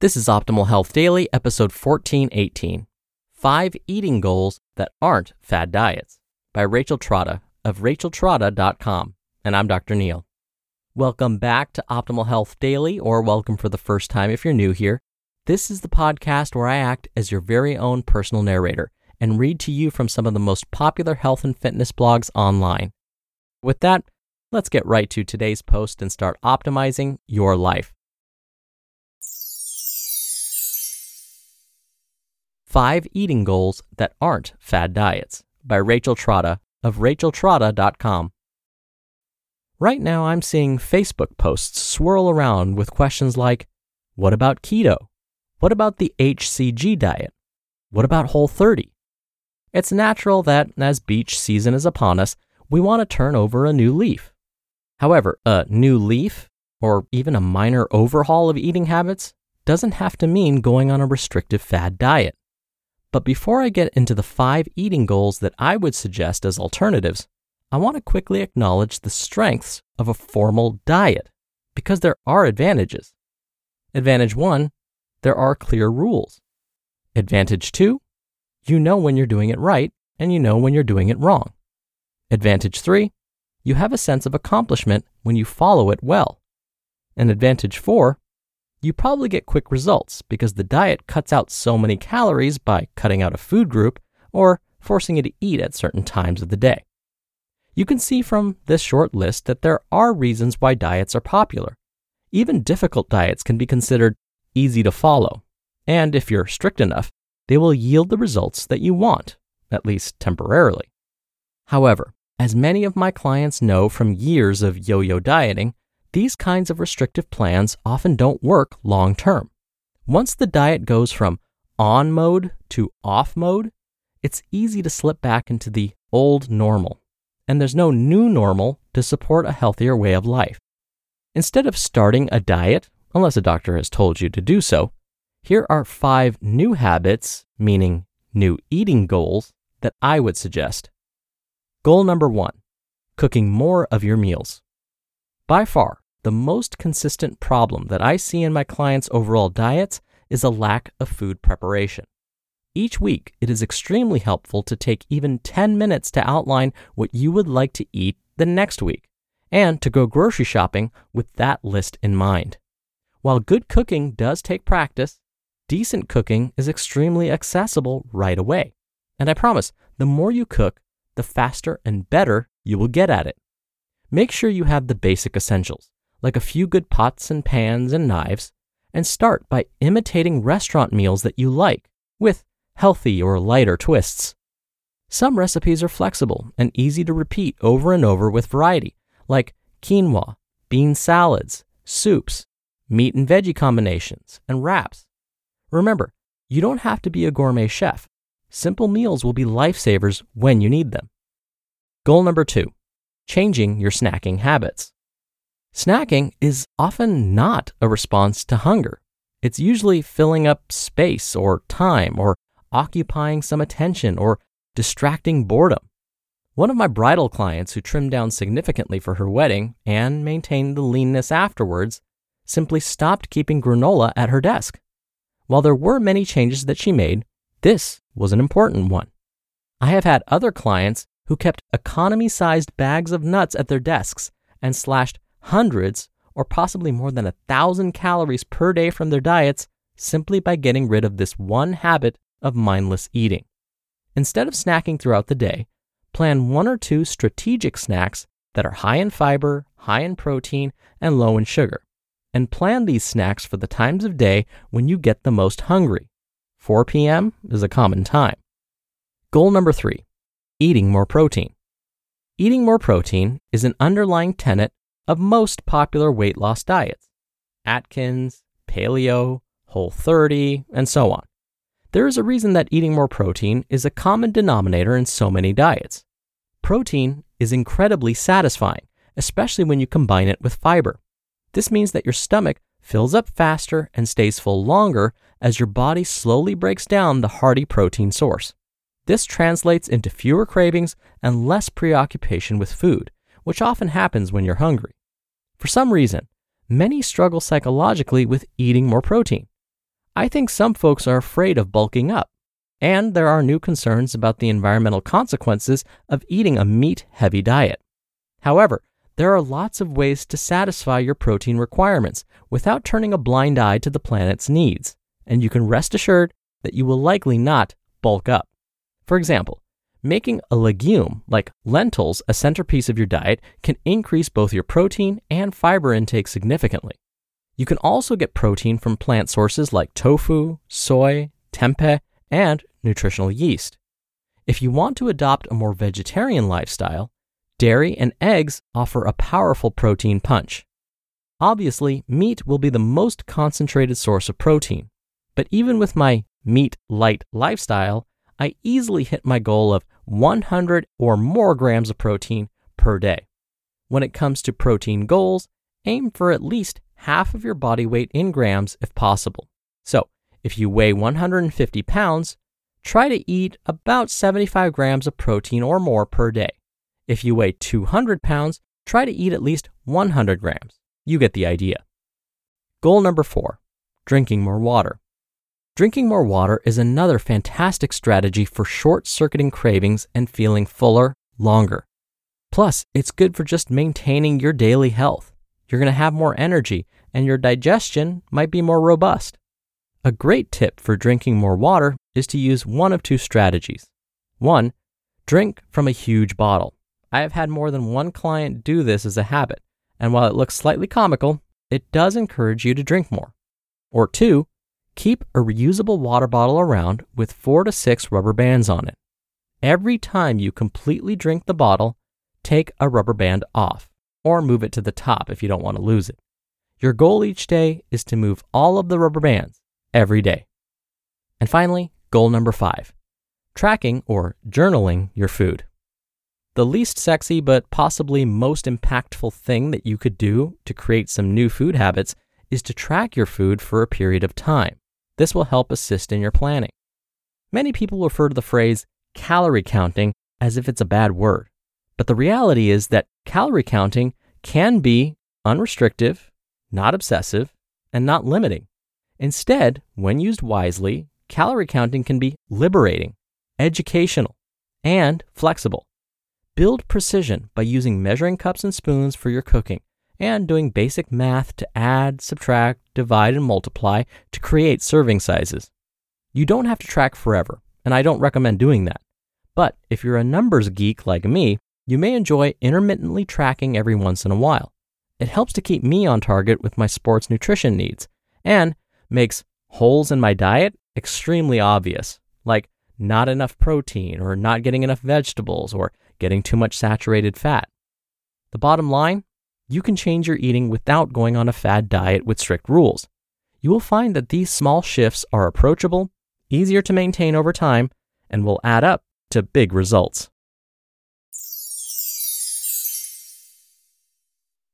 This is Optimal Health Daily, episode 1418 Five Eating Goals That Aren't Fad Diets by Rachel Trotta of racheltrotta.com. And I'm Dr. Neal. Welcome back to Optimal Health Daily, or welcome for the first time if you're new here. This is the podcast where I act as your very own personal narrator and read to you from some of the most popular health and fitness blogs online. With that, let's get right to today's post and start optimizing your life. Five Eating Goals That Aren't Fad Diets by Rachel Trotta of racheltrotta.com. Right now, I'm seeing Facebook posts swirl around with questions like What about keto? What about the HCG diet? What about Whole 30? It's natural that, as beach season is upon us, we want to turn over a new leaf. However, a new leaf, or even a minor overhaul of eating habits, doesn't have to mean going on a restrictive fad diet. But before I get into the five eating goals that I would suggest as alternatives, I want to quickly acknowledge the strengths of a formal diet because there are advantages. Advantage one, there are clear rules. Advantage two, you know when you're doing it right and you know when you're doing it wrong. Advantage three, you have a sense of accomplishment when you follow it well. And advantage four, you probably get quick results because the diet cuts out so many calories by cutting out a food group or forcing you to eat at certain times of the day. You can see from this short list that there are reasons why diets are popular. Even difficult diets can be considered easy to follow, and if you're strict enough, they will yield the results that you want, at least temporarily. However, as many of my clients know from years of yo yo dieting, these kinds of restrictive plans often don't work long term. Once the diet goes from on mode to off mode, it's easy to slip back into the old normal, and there's no new normal to support a healthier way of life. Instead of starting a diet, unless a doctor has told you to do so, here are five new habits, meaning new eating goals, that I would suggest. Goal number one cooking more of your meals. By far, the most consistent problem that I see in my clients' overall diets is a lack of food preparation. Each week, it is extremely helpful to take even 10 minutes to outline what you would like to eat the next week and to go grocery shopping with that list in mind. While good cooking does take practice, decent cooking is extremely accessible right away. And I promise, the more you cook, the faster and better you will get at it. Make sure you have the basic essentials, like a few good pots and pans and knives, and start by imitating restaurant meals that you like, with healthy or lighter twists. Some recipes are flexible and easy to repeat over and over with variety, like quinoa, bean salads, soups, meat and veggie combinations, and wraps. Remember, you don't have to be a gourmet chef. Simple meals will be lifesavers when you need them. Goal number two changing your snacking habits. Snacking is often not a response to hunger. It's usually filling up space or time or occupying some attention or distracting boredom. One of my bridal clients who trimmed down significantly for her wedding and maintained the leanness afterwards simply stopped keeping granola at her desk. While there were many changes that she made, this was an important one. I have had other clients who kept economy sized bags of nuts at their desks and slashed hundreds or possibly more than a thousand calories per day from their diets simply by getting rid of this one habit of mindless eating. Instead of snacking throughout the day, plan one or two strategic snacks that are high in fiber, high in protein, and low in sugar. And plan these snacks for the times of day when you get the most hungry. 4 p.m. is a common time. Goal number three eating more protein. Eating more protein is an underlying tenet of most popular weight loss diets Atkins, Paleo, Whole 30, and so on. There is a reason that eating more protein is a common denominator in so many diets. Protein is incredibly satisfying, especially when you combine it with fiber. This means that your stomach fills up faster and stays full longer as your body slowly breaks down the hearty protein source. This translates into fewer cravings and less preoccupation with food, which often happens when you're hungry. For some reason, many struggle psychologically with eating more protein. I think some folks are afraid of bulking up, and there are new concerns about the environmental consequences of eating a meat heavy diet. However, there are lots of ways to satisfy your protein requirements without turning a blind eye to the planet's needs, and you can rest assured that you will likely not bulk up. For example, making a legume like lentils a centerpiece of your diet can increase both your protein and fiber intake significantly. You can also get protein from plant sources like tofu, soy, tempeh, and nutritional yeast. If you want to adopt a more vegetarian lifestyle, dairy and eggs offer a powerful protein punch. Obviously, meat will be the most concentrated source of protein, but even with my meat light lifestyle, I easily hit my goal of 100 or more grams of protein per day. When it comes to protein goals, aim for at least half of your body weight in grams if possible. So, if you weigh 150 pounds, try to eat about 75 grams of protein or more per day. If you weigh 200 pounds, try to eat at least 100 grams. You get the idea. Goal number four drinking more water. Drinking more water is another fantastic strategy for short circuiting cravings and feeling fuller longer. Plus, it's good for just maintaining your daily health. You're going to have more energy and your digestion might be more robust. A great tip for drinking more water is to use one of two strategies. One, drink from a huge bottle. I have had more than one client do this as a habit, and while it looks slightly comical, it does encourage you to drink more. Or two, Keep a reusable water bottle around with four to six rubber bands on it. Every time you completely drink the bottle, take a rubber band off or move it to the top if you don't want to lose it. Your goal each day is to move all of the rubber bands every day. And finally, goal number five tracking or journaling your food. The least sexy but possibly most impactful thing that you could do to create some new food habits is to track your food for a period of time. This will help assist in your planning. Many people refer to the phrase calorie counting as if it's a bad word, but the reality is that calorie counting can be unrestrictive, not obsessive, and not limiting. Instead, when used wisely, calorie counting can be liberating, educational, and flexible. Build precision by using measuring cups and spoons for your cooking and doing basic math to add, subtract, divide, and multiply to create serving sizes. You don't have to track forever, and I don't recommend doing that. But if you're a numbers geek like me, you may enjoy intermittently tracking every once in a while. It helps to keep me on target with my sports nutrition needs and makes holes in my diet extremely obvious, like not enough protein or not getting enough vegetables or getting too much saturated fat. The bottom line you can change your eating without going on a fad diet with strict rules. You will find that these small shifts are approachable, easier to maintain over time, and will add up to big results.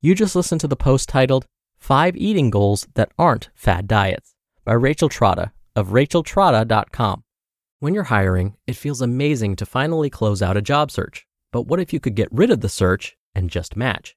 You just listened to the post titled Five Eating Goals That Aren't Fad Diets by Rachel Trotta of racheltrotta.com. When you're hiring, it feels amazing to finally close out a job search. But what if you could get rid of the search and just match?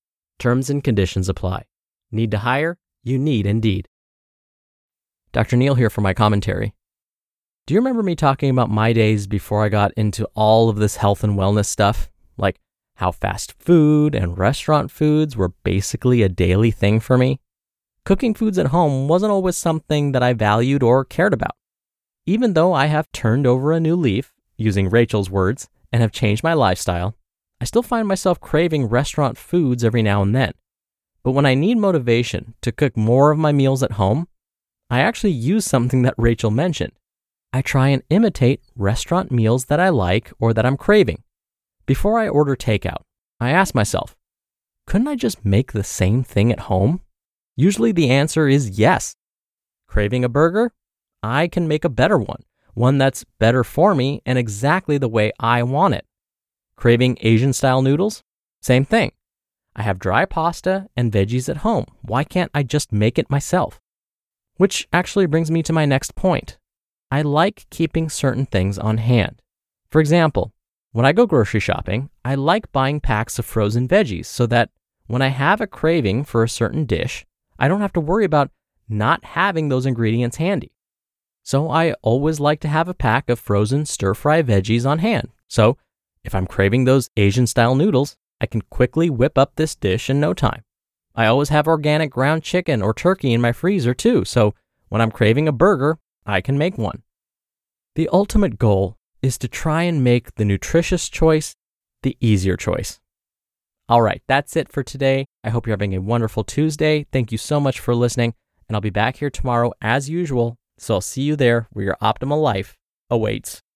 Terms and conditions apply. Need to hire? You need Indeed. Dr. Neal here for my commentary. Do you remember me talking about my days before I got into all of this health and wellness stuff? Like how fast food and restaurant foods were basically a daily thing for me? Cooking foods at home wasn't always something that I valued or cared about. Even though I have turned over a new leaf, using Rachel's words, and have changed my lifestyle, I still find myself craving restaurant foods every now and then. But when I need motivation to cook more of my meals at home, I actually use something that Rachel mentioned. I try and imitate restaurant meals that I like or that I'm craving. Before I order takeout, I ask myself, couldn't I just make the same thing at home? Usually the answer is yes. Craving a burger? I can make a better one, one that's better for me and exactly the way I want it. Craving Asian style noodles? Same thing. I have dry pasta and veggies at home. Why can't I just make it myself? Which actually brings me to my next point. I like keeping certain things on hand. For example, when I go grocery shopping, I like buying packs of frozen veggies so that when I have a craving for a certain dish, I don't have to worry about not having those ingredients handy. So I always like to have a pack of frozen stir fry veggies on hand. So if I'm craving those Asian style noodles, I can quickly whip up this dish in no time. I always have organic ground chicken or turkey in my freezer too, so when I'm craving a burger, I can make one. The ultimate goal is to try and make the nutritious choice the easier choice. All right, that's it for today. I hope you're having a wonderful Tuesday. Thank you so much for listening, and I'll be back here tomorrow as usual. So I'll see you there where your optimal life awaits.